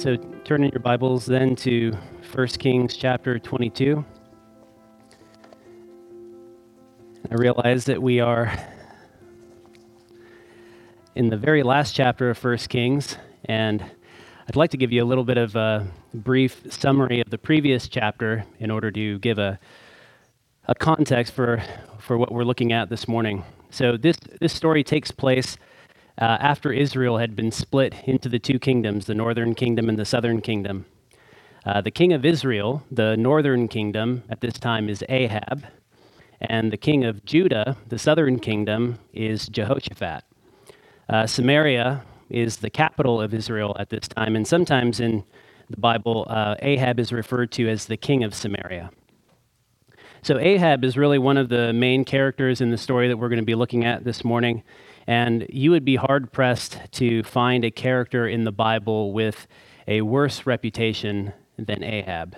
So turn in your Bibles then to 1 Kings chapter 22. I realize that we are in the very last chapter of 1 Kings, and I'd like to give you a little bit of a brief summary of the previous chapter in order to give a, a context for, for what we're looking at this morning. So, this, this story takes place uh, after Israel had been split into the two kingdoms, the northern kingdom and the southern kingdom. Uh, the king of Israel, the northern kingdom, at this time is Ahab, and the king of Judah, the southern kingdom, is Jehoshaphat. Uh, Samaria is the capital of Israel at this time, and sometimes in the Bible, uh, Ahab is referred to as the king of Samaria. So, Ahab is really one of the main characters in the story that we're going to be looking at this morning. And you would be hard pressed to find a character in the Bible with a worse reputation than Ahab.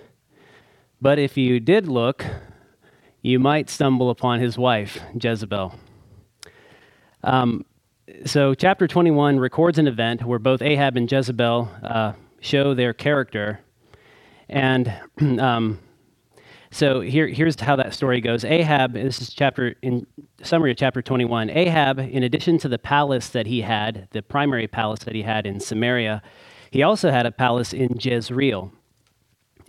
But if you did look, you might stumble upon his wife, Jezebel. Um, so, chapter 21 records an event where both Ahab and Jezebel uh, show their character. And um, so here, here's how that story goes. Ahab, this is chapter in summary of chapter 21. Ahab, in addition to the palace that he had, the primary palace that he had in Samaria, he also had a palace in Jezreel.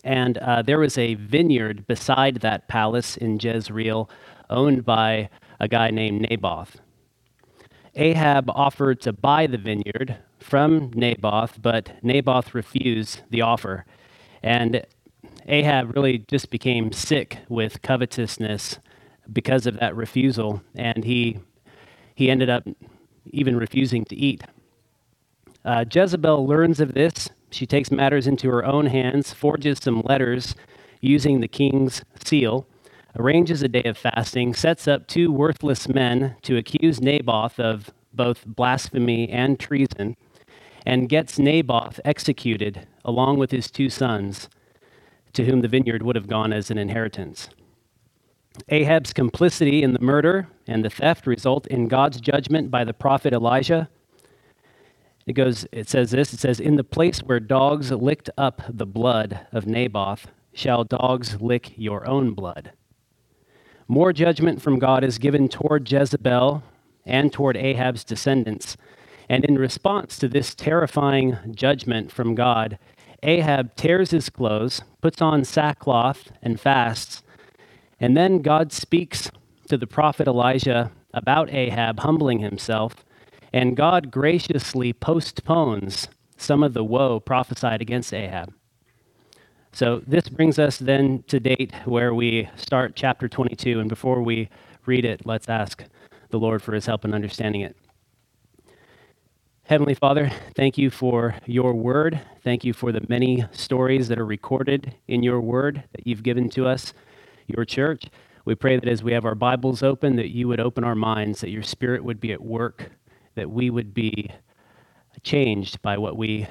And uh, there was a vineyard beside that palace in Jezreel, owned by a guy named Naboth. Ahab offered to buy the vineyard from Naboth, but Naboth refused the offer. And Ahab really just became sick with covetousness because of that refusal, and he, he ended up even refusing to eat. Uh, Jezebel learns of this. She takes matters into her own hands, forges some letters using the king's seal, arranges a day of fasting, sets up two worthless men to accuse Naboth of both blasphemy and treason, and gets Naboth executed along with his two sons to whom the vineyard would have gone as an inheritance. Ahab's complicity in the murder and the theft result in God's judgment by the prophet Elijah. It goes it says this it says in the place where dogs licked up the blood of Naboth shall dogs lick your own blood. More judgment from God is given toward Jezebel and toward Ahab's descendants. And in response to this terrifying judgment from God, Ahab tears his clothes, puts on sackcloth, and fasts. And then God speaks to the prophet Elijah about Ahab humbling himself, and God graciously postpones some of the woe prophesied against Ahab. So this brings us then to date where we start chapter 22. And before we read it, let's ask the Lord for his help in understanding it. Heavenly Father, thank you for your word. Thank you for the many stories that are recorded in your word that you've given to us, your church. We pray that as we have our Bibles open, that you would open our minds, that your spirit would be at work, that we would be changed by what we,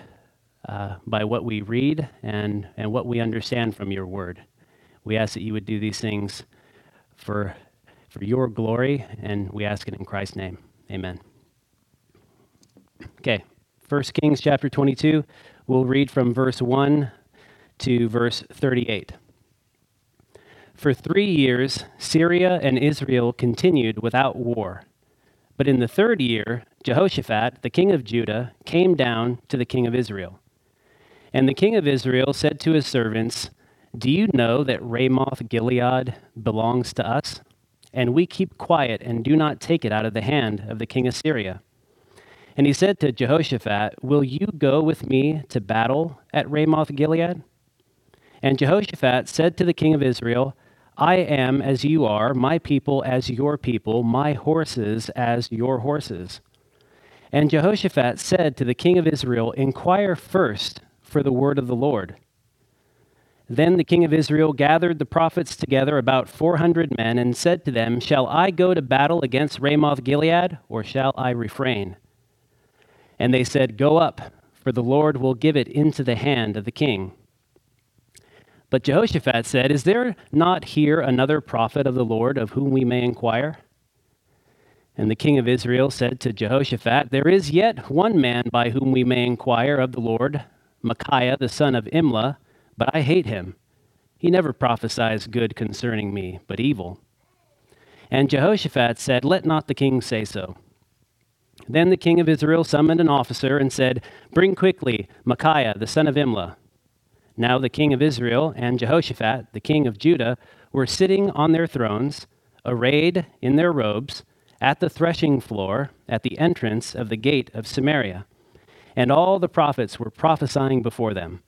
uh, by what we read and, and what we understand from your word. We ask that you would do these things for, for your glory, and we ask it in Christ's name. Amen. Okay, First Kings chapter 22. We'll read from verse 1 to verse 38. For three years, Syria and Israel continued without war. But in the third year, Jehoshaphat, the king of Judah, came down to the king of Israel. And the king of Israel said to his servants, Do you know that Ramoth Gilead belongs to us? And we keep quiet and do not take it out of the hand of the king of Syria. And he said to Jehoshaphat, Will you go with me to battle at Ramoth Gilead? And Jehoshaphat said to the king of Israel, I am as you are, my people as your people, my horses as your horses. And Jehoshaphat said to the king of Israel, Inquire first for the word of the Lord. Then the king of Israel gathered the prophets together, about 400 men, and said to them, Shall I go to battle against Ramoth Gilead, or shall I refrain? And they said, Go up, for the Lord will give it into the hand of the king. But Jehoshaphat said, Is there not here another prophet of the Lord of whom we may inquire? And the king of Israel said to Jehoshaphat, There is yet one man by whom we may inquire of the Lord, Micaiah the son of Imlah, but I hate him. He never prophesies good concerning me, but evil. And Jehoshaphat said, Let not the king say so. Then the king of Israel summoned an officer and said, Bring quickly Micaiah the son of Imlah. Now the king of Israel and Jehoshaphat, the king of Judah, were sitting on their thrones, arrayed in their robes, at the threshing floor at the entrance of the gate of Samaria. And all the prophets were prophesying before them.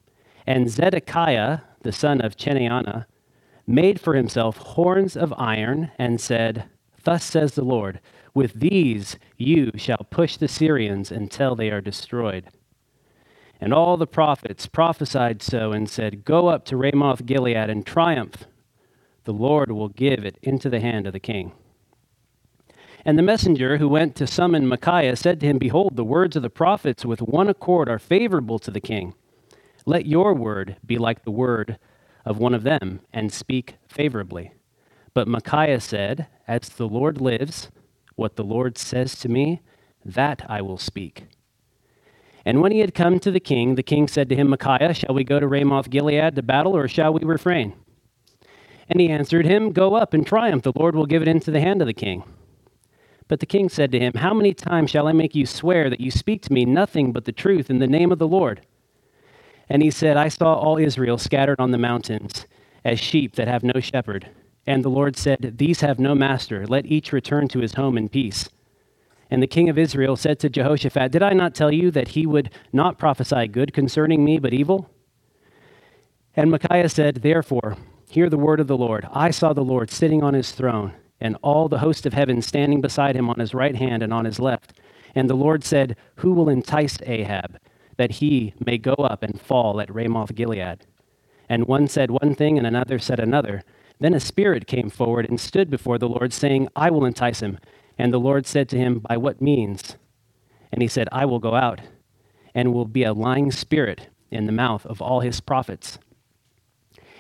And Zedekiah, the son of Chenaanah, made for himself horns of iron and said, Thus says the Lord, with these you shall push the Syrians until they are destroyed. And all the prophets prophesied so and said, Go up to Ramoth Gilead and triumph. The Lord will give it into the hand of the king. And the messenger who went to summon Micaiah said to him, Behold, the words of the prophets with one accord are favorable to the king. Let your word be like the word of one of them, and speak favorably. But Micaiah said, As the Lord lives, what the Lord says to me, that I will speak. And when he had come to the king, the king said to him, Micaiah, shall we go to Ramoth Gilead to battle, or shall we refrain? And he answered him, Go up and triumph. The Lord will give it into the hand of the king. But the king said to him, How many times shall I make you swear that you speak to me nothing but the truth in the name of the Lord? And he said, I saw all Israel scattered on the mountains as sheep that have no shepherd. And the Lord said, These have no master. Let each return to his home in peace. And the king of Israel said to Jehoshaphat, Did I not tell you that he would not prophesy good concerning me, but evil? And Micaiah said, Therefore, hear the word of the Lord. I saw the Lord sitting on his throne and all the host of heaven standing beside him on his right hand and on his left. And the Lord said, Who will entice Ahab, that he may go up and fall at Ramoth Gilead? And one said one thing, and another said another. Then a spirit came forward and stood before the Lord, saying, I will entice him. And the Lord said to him, By what means? And he said, I will go out, and will be a lying spirit in the mouth of all his prophets.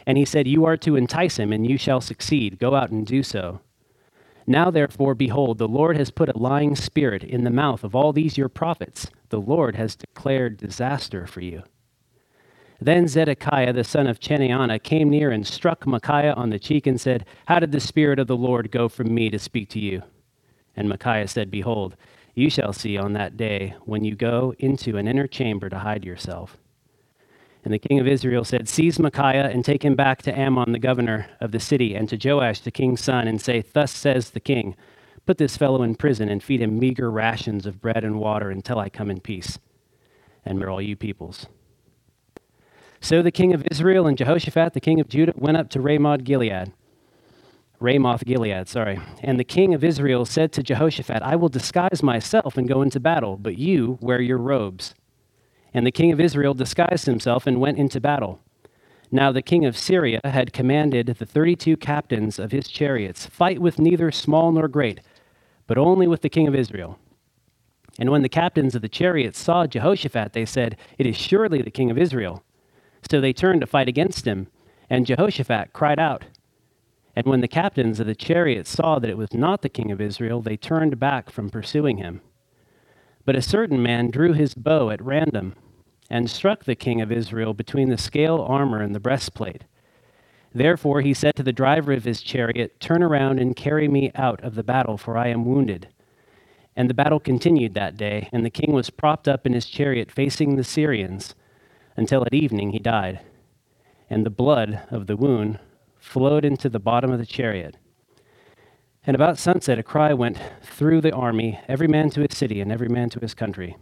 And he said, You are to entice him, and you shall succeed. Go out and do so. Now, therefore, behold, the Lord has put a lying spirit in the mouth of all these your prophets. The Lord has declared disaster for you. Then Zedekiah the son of Chenaanah came near and struck Micaiah on the cheek and said, How did the Spirit of the Lord go from me to speak to you? And Micaiah said, Behold, you shall see on that day when you go into an inner chamber to hide yourself. And the king of Israel said, Seize Micaiah and take him back to Amon, the governor of the city, and to Joash, the king's son, and say, Thus says the king, Put this fellow in prison and feed him meager rations of bread and water until I come in peace. And all you peoples. So the king of Israel and Jehoshaphat, the king of Judah, went up to Ramoth Gilead. Ramoth Gilead, sorry. And the king of Israel said to Jehoshaphat, I will disguise myself and go into battle, but you wear your robes. And the king of Israel disguised himself and went into battle. Now the king of Syria had commanded the thirty two captains of his chariots, Fight with neither small nor great, but only with the king of Israel. And when the captains of the chariots saw Jehoshaphat, they said, It is surely the king of Israel. So they turned to fight against him, and Jehoshaphat cried out. And when the captains of the chariots saw that it was not the king of Israel, they turned back from pursuing him. But a certain man drew his bow at random and struck the king of Israel between the scale armor and the breastplate. Therefore he said to the driver of his chariot, Turn around and carry me out of the battle, for I am wounded. And the battle continued that day, and the king was propped up in his chariot facing the Syrians until at evening he died. And the blood of the wound flowed into the bottom of the chariot. And about sunset, a cry went through the army, every man to his city and every man to his country.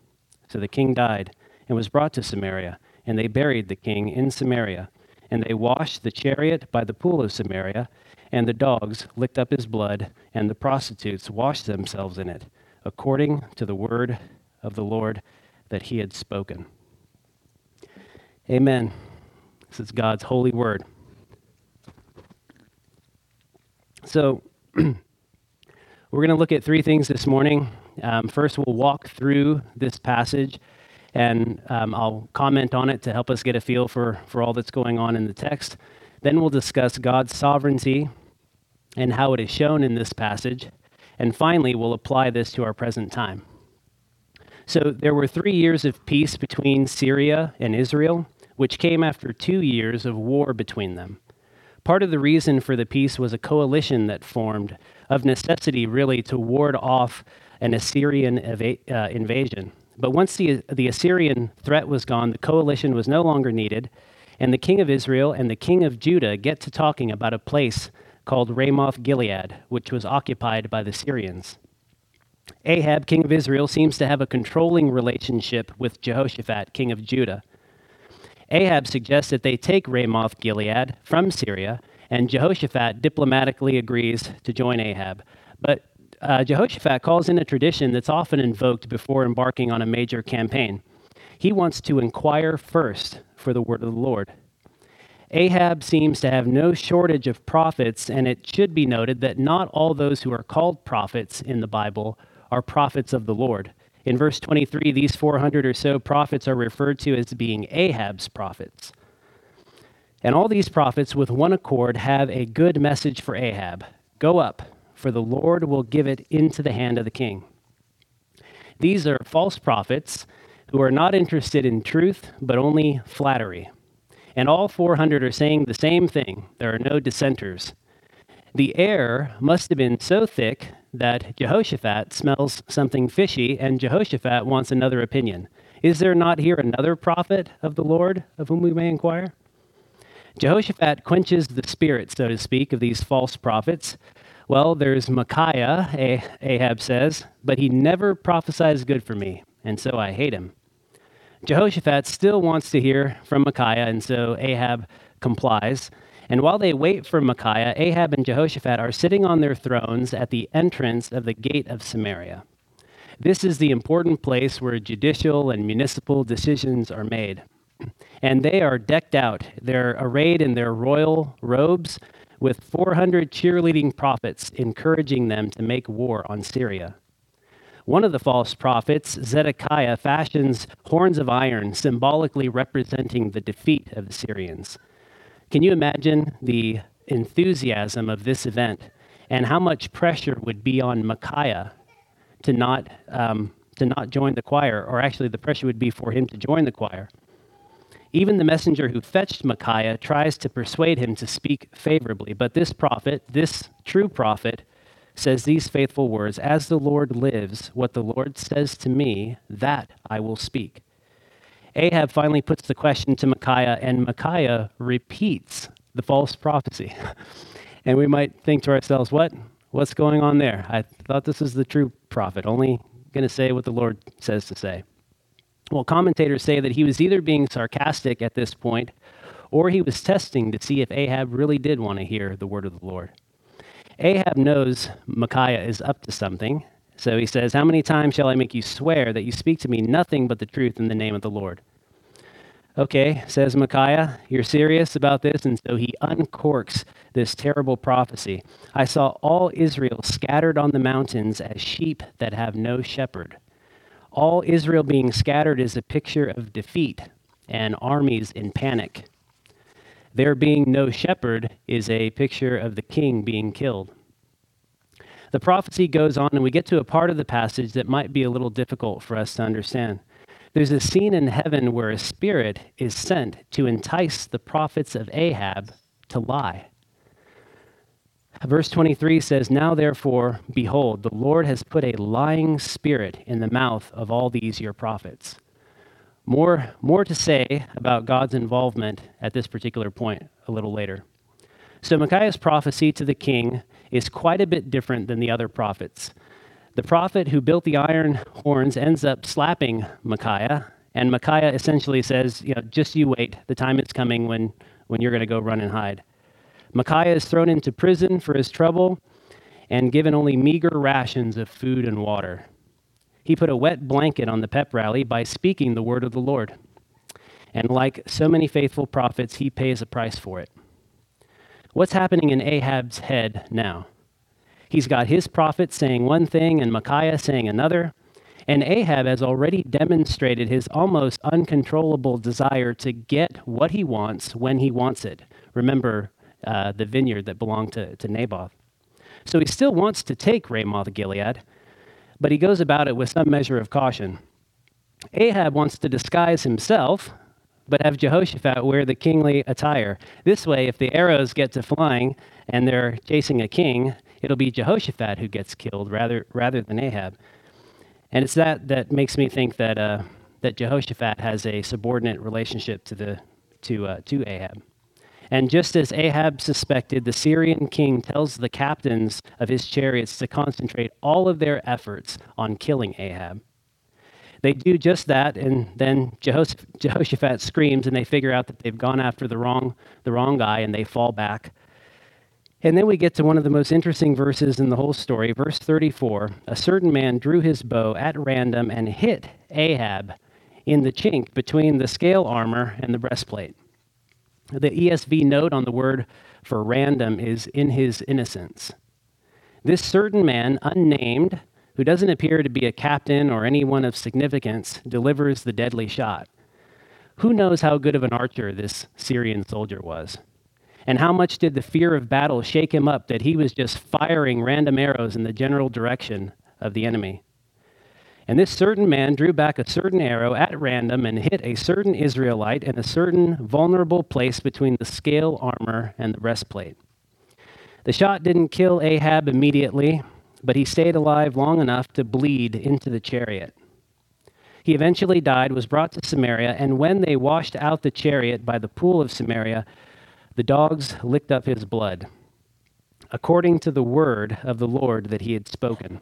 So the king died and was brought to Samaria, and they buried the king in Samaria. And they washed the chariot by the pool of Samaria, and the dogs licked up his blood, and the prostitutes washed themselves in it, according to the word of the Lord that he had spoken. Amen. This is God's holy word. So, we're going to look at three things this morning. Um, first, we'll walk through this passage and um, I'll comment on it to help us get a feel for, for all that's going on in the text. Then we'll discuss God's sovereignty and how it is shown in this passage. And finally, we'll apply this to our present time. So there were three years of peace between Syria and Israel, which came after two years of war between them. Part of the reason for the peace was a coalition that formed, of necessity, really, to ward off an Assyrian uh, invasion. But once the, the Assyrian threat was gone, the coalition was no longer needed, and the king of Israel and the king of Judah get to talking about a place called Ramoth Gilead, which was occupied by the Syrians. Ahab, king of Israel, seems to have a controlling relationship with Jehoshaphat, king of Judah. Ahab suggests that they take Ramoth Gilead from Syria, and Jehoshaphat diplomatically agrees to join Ahab. But uh, Jehoshaphat calls in a tradition that's often invoked before embarking on a major campaign. He wants to inquire first for the word of the Lord. Ahab seems to have no shortage of prophets, and it should be noted that not all those who are called prophets in the Bible are prophets of the Lord. In verse 23, these 400 or so prophets are referred to as being Ahab's prophets. And all these prophets, with one accord, have a good message for Ahab Go up, for the Lord will give it into the hand of the king. These are false prophets who are not interested in truth, but only flattery. And all 400 are saying the same thing there are no dissenters. The air must have been so thick that Jehoshaphat smells something fishy, and Jehoshaphat wants another opinion. Is there not here another prophet of the Lord of whom we may inquire? Jehoshaphat quenches the spirit, so to speak, of these false prophets. Well, there's Micaiah, Ahab says, but he never prophesies good for me, and so I hate him. Jehoshaphat still wants to hear from Micaiah, and so Ahab complies. And while they wait for Micaiah, Ahab and Jehoshaphat are sitting on their thrones at the entrance of the gate of Samaria. This is the important place where judicial and municipal decisions are made. And they are decked out. They're arrayed in their royal robes with 400 cheerleading prophets encouraging them to make war on Syria. One of the false prophets, Zedekiah, fashions horns of iron, symbolically representing the defeat of the Syrians. Can you imagine the enthusiasm of this event and how much pressure would be on Micaiah to not, um, to not join the choir, or actually, the pressure would be for him to join the choir? Even the messenger who fetched Micaiah tries to persuade him to speak favorably, but this prophet, this true prophet, says these faithful words As the Lord lives, what the Lord says to me, that I will speak. Ahab finally puts the question to Micaiah, and Micaiah repeats the false prophecy. and we might think to ourselves, what? What's going on there? I thought this was the true prophet, only going to say what the Lord says to say. Well, commentators say that he was either being sarcastic at this point or he was testing to see if Ahab really did want to hear the word of the Lord. Ahab knows Micaiah is up to something, so he says, How many times shall I make you swear that you speak to me nothing but the truth in the name of the Lord? Okay, says Micaiah, you're serious about this? And so he uncorks this terrible prophecy. I saw all Israel scattered on the mountains as sheep that have no shepherd. All Israel being scattered is a picture of defeat and armies in panic. There being no shepherd is a picture of the king being killed. The prophecy goes on, and we get to a part of the passage that might be a little difficult for us to understand. There's a scene in heaven where a spirit is sent to entice the prophets of Ahab to lie. Verse 23 says, Now therefore, behold, the Lord has put a lying spirit in the mouth of all these your prophets. More, more to say about God's involvement at this particular point a little later. So, Micaiah's prophecy to the king is quite a bit different than the other prophets. The prophet who built the iron horns ends up slapping Micaiah, and Micaiah essentially says, you know, just you wait, the time is coming when, when you're going to go run and hide. Micaiah is thrown into prison for his trouble and given only meager rations of food and water. He put a wet blanket on the pep rally by speaking the word of the Lord. And like so many faithful prophets, he pays a price for it. What's happening in Ahab's head now? He's got his prophets saying one thing and Micaiah saying another. And Ahab has already demonstrated his almost uncontrollable desire to get what he wants when he wants it. Remember uh, the vineyard that belonged to, to Naboth. So he still wants to take Ramoth Gilead, but he goes about it with some measure of caution. Ahab wants to disguise himself, but have Jehoshaphat wear the kingly attire. This way, if the arrows get to flying and they're chasing a king, it'll be Jehoshaphat who gets killed rather, rather than Ahab. And it's that that makes me think that, uh, that Jehoshaphat has a subordinate relationship to, the, to, uh, to Ahab. And just as Ahab suspected, the Syrian king tells the captains of his chariots to concentrate all of their efforts on killing Ahab. They do just that, and then Jehoshaphat screams, and they figure out that they've gone after the wrong, the wrong guy, and they fall back. And then we get to one of the most interesting verses in the whole story, verse 34. A certain man drew his bow at random and hit Ahab in the chink between the scale armor and the breastplate. The ESV note on the word for random is in his innocence. This certain man, unnamed, who doesn't appear to be a captain or anyone of significance, delivers the deadly shot. Who knows how good of an archer this Syrian soldier was? And how much did the fear of battle shake him up that he was just firing random arrows in the general direction of the enemy? And this certain man drew back a certain arrow at random and hit a certain Israelite in a certain vulnerable place between the scale armor and the breastplate. The shot didn't kill Ahab immediately, but he stayed alive long enough to bleed into the chariot. He eventually died, was brought to Samaria, and when they washed out the chariot by the pool of Samaria, the dogs licked up his blood, according to the word of the Lord that he had spoken.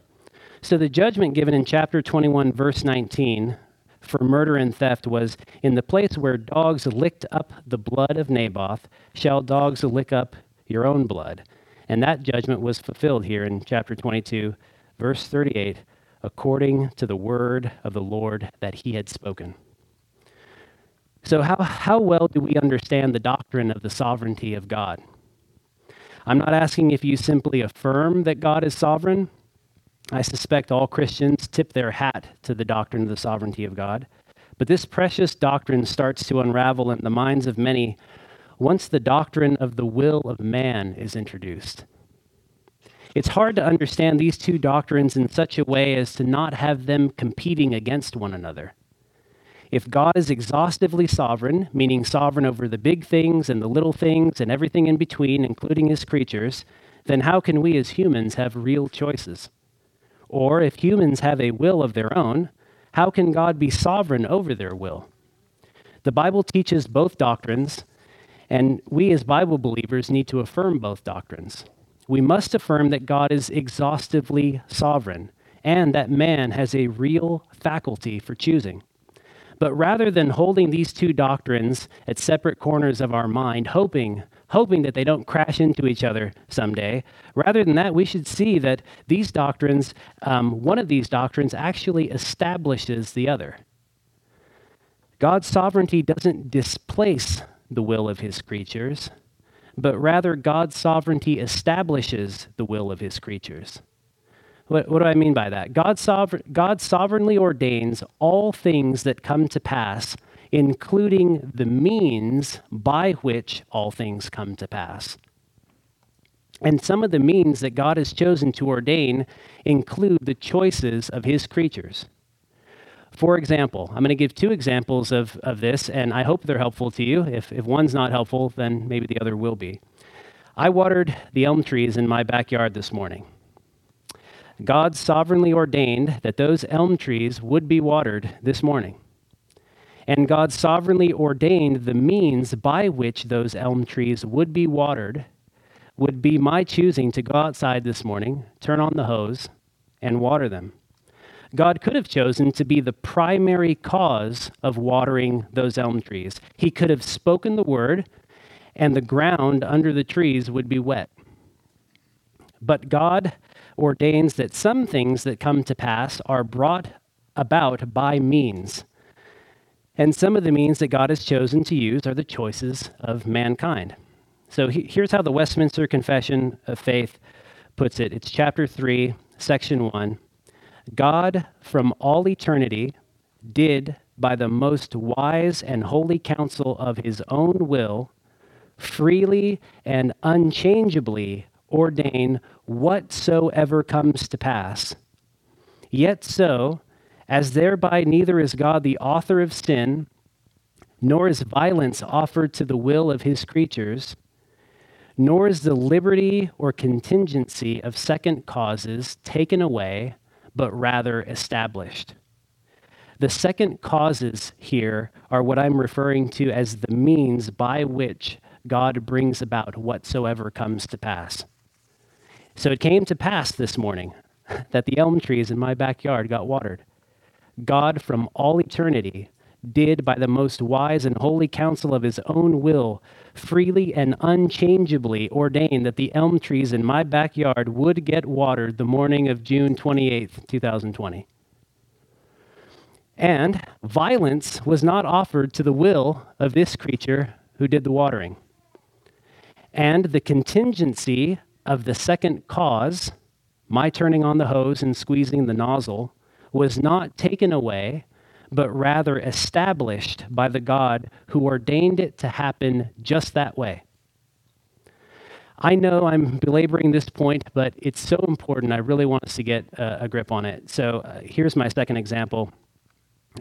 So the judgment given in chapter 21, verse 19, for murder and theft was in the place where dogs licked up the blood of Naboth, shall dogs lick up your own blood. And that judgment was fulfilled here in chapter 22, verse 38, according to the word of the Lord that he had spoken. So, how, how well do we understand the doctrine of the sovereignty of God? I'm not asking if you simply affirm that God is sovereign. I suspect all Christians tip their hat to the doctrine of the sovereignty of God. But this precious doctrine starts to unravel in the minds of many once the doctrine of the will of man is introduced. It's hard to understand these two doctrines in such a way as to not have them competing against one another. If God is exhaustively sovereign, meaning sovereign over the big things and the little things and everything in between, including his creatures, then how can we as humans have real choices? Or if humans have a will of their own, how can God be sovereign over their will? The Bible teaches both doctrines, and we as Bible believers need to affirm both doctrines. We must affirm that God is exhaustively sovereign and that man has a real faculty for choosing. But rather than holding these two doctrines at separate corners of our mind, hoping hoping that they don't crash into each other someday. Rather than that, we should see that these doctrines, um, one of these doctrines, actually establishes the other. God's sovereignty doesn't displace the will of his creatures, but rather God's sovereignty establishes the will of his creatures. What, what, do I mean by that? God, God sovereignly ordains all things that come to pass including the means by which all things come to pass. And some of the means that God has chosen to ordain include the choices of his creatures. For example, I'm going to give two examples of, of this, and I hope they're helpful to you. If, if one's not helpful, then maybe the other will be. I watered the elm trees in my backyard this morning. God sovereignly ordained that those elm trees would be watered this morning and God sovereignly ordained the means by which those elm trees would be watered, would be my choosing to go outside this morning, turn on the hose, and water them. God could have chosen to be the primary cause of watering those elm trees. He could have spoken the word, and the ground under the trees would be wet. But God ordains that some things that come to pass are brought about by means and some of the means that God has chosen to use are the choices of mankind. So he, here's how the Westminster Confession of Faith puts it it's chapter 3, section 1. God, from all eternity, did, by the most wise and holy counsel of his own will, freely and unchangeably ordain whatsoever comes to pass. Yet so, as thereby neither is God the author of sin, nor is violence offered to the will of his creatures, nor is the liberty or contingency of second causes taken away, but rather established. The second causes here are what I'm referring to as the means by which God brings about whatsoever comes to pass. So it came to pass this morning that the elm trees in my backyard got watered. God, from all eternity, did by the most wise and holy counsel of his own will, freely and unchangeably ordain that the elm trees in my backyard would get watered the morning of June 28th, 2020. And violence was not offered to the will of this creature who did the watering. And the contingency of the second cause, my turning on the hose and squeezing the nozzle, was not taken away, but rather established by the God who ordained it to happen just that way. I know I'm belaboring this point, but it's so important. I really want us to get a, a grip on it. So uh, here's my second example.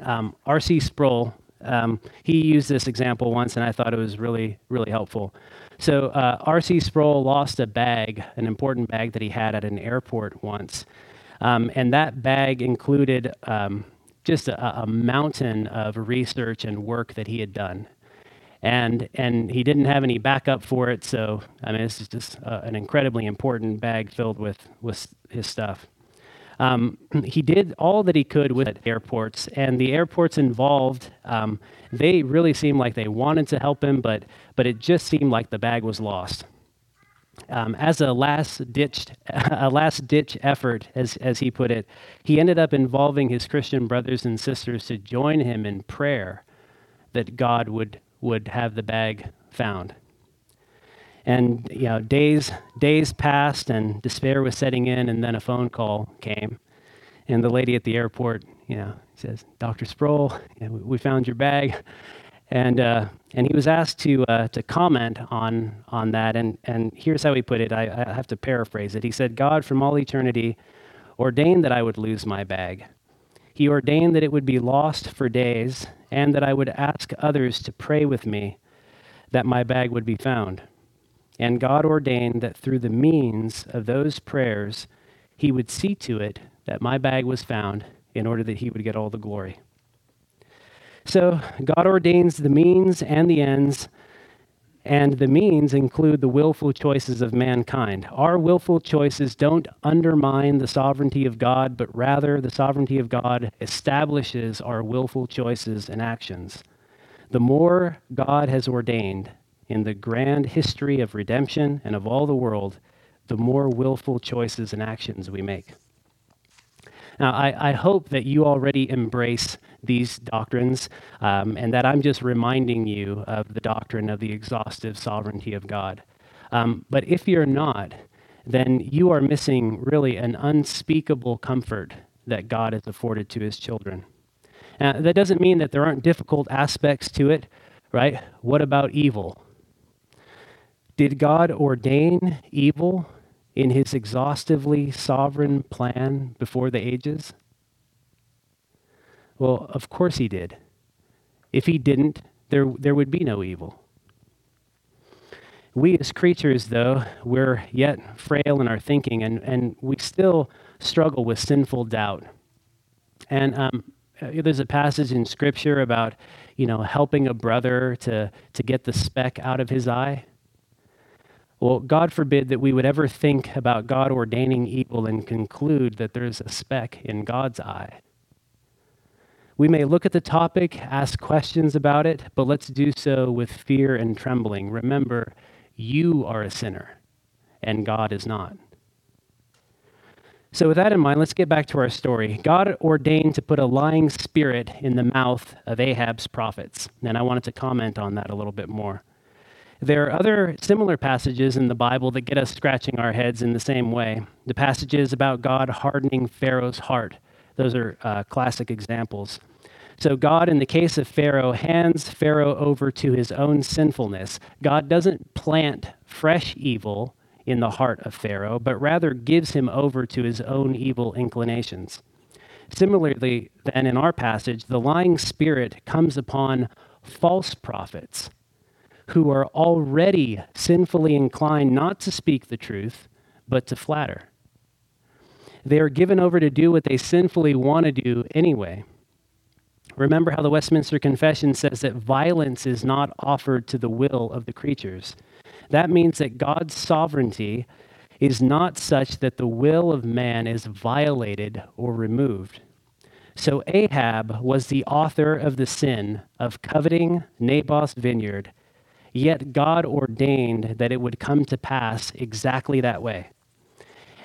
Um, R.C. Sproul, um, he used this example once, and I thought it was really, really helpful. So uh, R.C. Sproul lost a bag, an important bag that he had at an airport once. Um, and that bag included um, just a, a, mountain of research and work that he had done. And, and he didn't have any backup for it, so I mean, this is just uh, an incredibly important bag filled with, with his stuff. Um, he did all that he could with airports, and the airports involved, um, they really seemed like they wanted to help him, but, but it just seemed like the bag was lost um, as a last ditched a last ditch effort, as as he put it, he ended up involving his Christian brothers and sisters to join him in prayer that God would would have the bag found. And you know, days days passed, and despair was setting in, and then a phone call came, and the lady at the airport, you know, says, "Dr. Sproul, we found your bag." And uh, and he was asked to uh, to comment on on that, and and here's how he put it. I, I have to paraphrase it. He said, "God, from all eternity, ordained that I would lose my bag. He ordained that it would be lost for days, and that I would ask others to pray with me that my bag would be found. And God ordained that through the means of those prayers, He would see to it that my bag was found, in order that He would get all the glory." So God ordains the means and the ends, and the means include the willful choices of mankind. Our willful choices don't undermine the sovereignty of God, but rather the sovereignty of God establishes our willful choices and actions. The more God has ordained in the grand history of redemption and of all the world, the more willful choices and actions we make. Now, I, I hope that you already embrace these doctrines um, and that I'm just reminding you of the doctrine of the exhaustive sovereignty of God. Um, but if you're not, then you are missing really an unspeakable comfort that God has afforded to his children. Now, that doesn't mean that there aren't difficult aspects to it, right? What about evil? Did God ordain evil in his exhaustively sovereign plan before the ages? Well, of course he did. If he didn't, there, there would be no evil. We as creatures, though, we're yet frail in our thinking, and, and we still struggle with sinful doubt. And um, there's a passage in Scripture about, you know, helping a brother to, to get the speck out of his eye. Well, God forbid that we would ever think about God ordaining evil and conclude that there's a speck in God's eye. We may look at the topic, ask questions about it, but let's do so with fear and trembling. Remember, you are a sinner, and God is not. So, with that in mind, let's get back to our story. God ordained to put a lying spirit in the mouth of Ahab's prophets, and I wanted to comment on that a little bit more. There are other similar passages in the Bible that get us scratching our heads in the same way. The passages about God hardening Pharaoh's heart, those are uh, classic examples. So, God, in the case of Pharaoh, hands Pharaoh over to his own sinfulness. God doesn't plant fresh evil in the heart of Pharaoh, but rather gives him over to his own evil inclinations. Similarly, then, in our passage, the lying spirit comes upon false prophets who are already sinfully inclined not to speak the truth, but to flatter. They are given over to do what they sinfully want to do anyway. Remember how the Westminster Confession says that violence is not offered to the will of the creatures. That means that God's sovereignty is not such that the will of man is violated or removed. So Ahab was the author of the sin of coveting Naboth's vineyard, yet God ordained that it would come to pass exactly that way.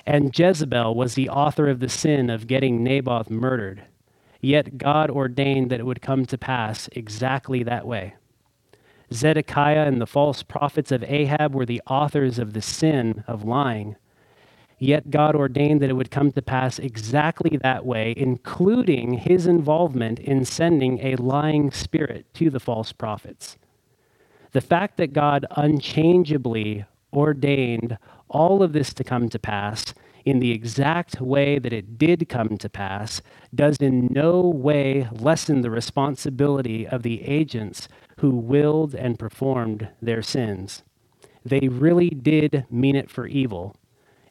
And Jezebel was the author of the sin of getting Naboth murdered, yet God ordained that it would come to pass exactly that way. Zedekiah and the false prophets of Ahab were the authors of the sin of lying. Yet God ordained that it would come to pass exactly that way, including his involvement in sending a lying spirit to the false prophets. The fact that God unchangeably ordained all of this to come to pass in the exact way that it did come to pass does in no way lessen the responsibility of the agents who willed and performed their sins. They really did mean it for evil,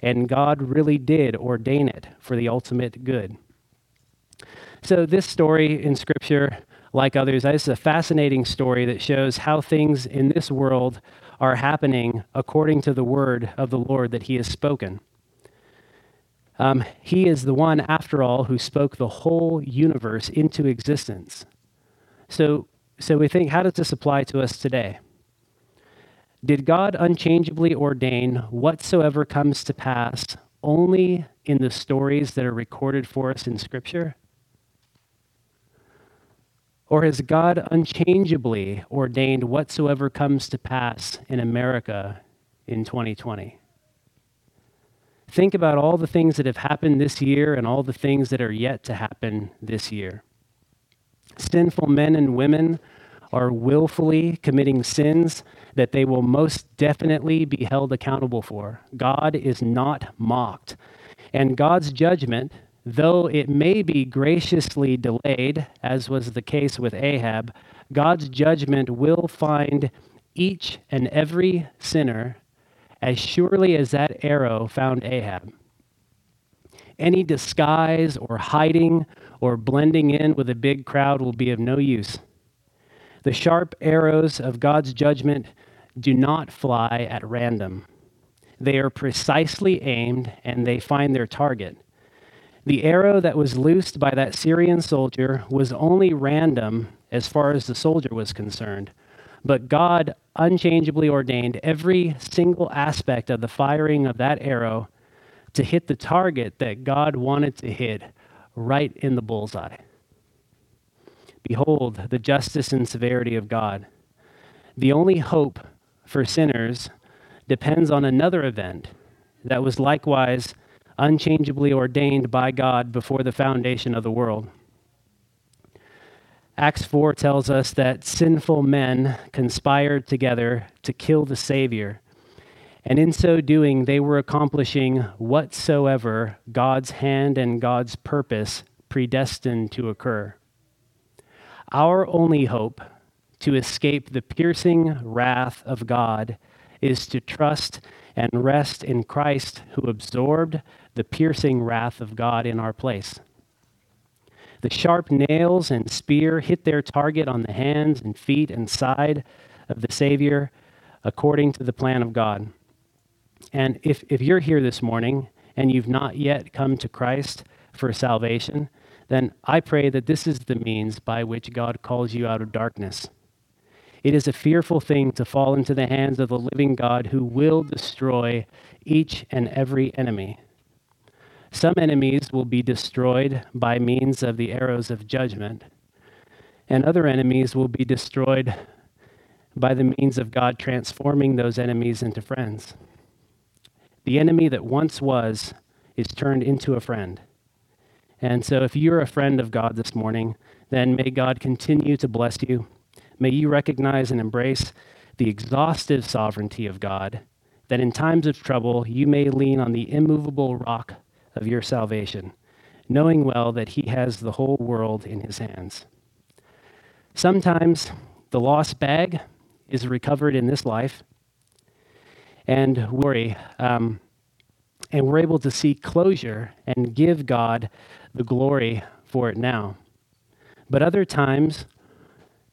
and God really did ordain it for the ultimate good. So, this story in Scripture, like others, This is a fascinating story that shows how things in this world are happening according to the word of the Lord that He has spoken. Um, he is the one, after all, who spoke the whole universe into existence. So, so we think, how does this apply to us today? Did God unchangeably ordain whatsoever comes to pass only in the stories that are recorded for us in Scripture? Or has God unchangeably ordained whatsoever comes to pass in America in 2020? Think about all the things that have happened this year and all the things that are yet to happen this year. Sinful men and women are willfully committing sins that they will most definitely be held accountable for. God is not mocked. And God's judgment, though it may be graciously delayed, as was the case with Ahab, God's judgment will find each and every sinner as surely as that arrow found Ahab. Any disguise or hiding or blending in with a big crowd will be of no use. The sharp arrows of God's judgment do not fly at random. They are precisely aimed and they find their target. The arrow that was loosed by that Syrian soldier was only random as far as the soldier was concerned. But God unchangeably ordained every single aspect of the firing of that arrow to hit the target that God wanted to hit right in the bullseye. Behold, the justice and severity of God. The only hope for sinners depends on another event that was likewise unchangeably ordained by God before the foundation of the world. Acts 4 tells us that sinful men conspired together to kill the Savior. And in so doing, they were accomplishing whatsoever God's hand and God's purpose predestined to occur. Our only hope to escape the piercing wrath of God is to trust and rest in Christ who absorbed the piercing wrath of God in our place. The sharp nails and spear hit their target on the hands and feet and side of the Savior according to the plan of God. And if, if you're here this morning and you've not yet come to Christ for salvation, then I pray that this is the means by which God calls you out of darkness. It is a fearful thing to fall into the hands of the living God who will destroy each and every enemy. Some enemies will be destroyed by means of the arrows of judgment, and other enemies will be destroyed by the means of God transforming those enemies into friends. The enemy that once was is turned into a friend. And so, if you're a friend of God this morning, then may God continue to bless you. May you recognize and embrace the exhaustive sovereignty of God, that in times of trouble you may lean on the immovable rock of your salvation. knowing well that he has the whole world in his hands. Sometimes the lost bag is recovered in this life, and worry, um, and we're able to see closure and give God the glory for it now. But other times,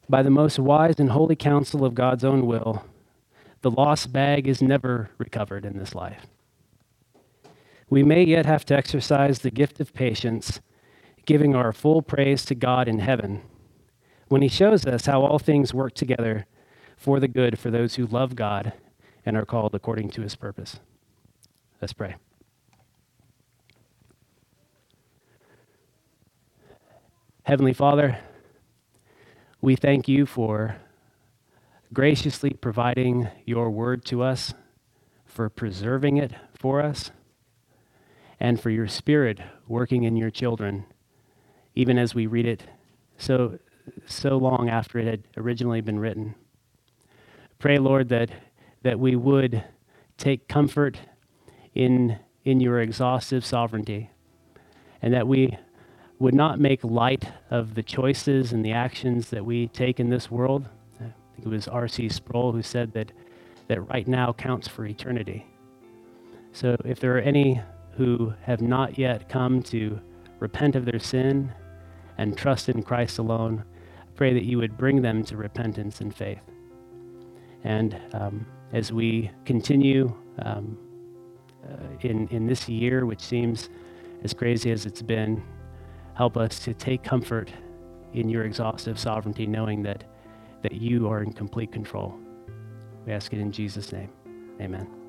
by the most wise and holy counsel of God's own will, the lost bag is never recovered in this life. We may yet have to exercise the gift of patience, giving our full praise to God in heaven when He shows us how all things work together for the good for those who love God and are called according to His purpose. Let's pray. Heavenly Father, we thank you for graciously providing your word to us, for preserving it for us, and for your spirit working in your children, even as we read it so, so long after it had originally been written. Pray, Lord, that, that we would take comfort in, in your exhaustive sovereignty, and that we would not make light of the choices and the actions that we take in this world. I think it was R.C. Sproul who said that, that right now counts for eternity. So if there are any who have not yet come to repent of their sin and trust in Christ alone, I pray that you would bring them to repentance and faith. And um, as we continue um, uh, in, in this year, which seems as crazy as it's been, Help us to take comfort in your exhaustive sovereignty, knowing that, that you are in complete control. We ask it in Jesus' name. Amen.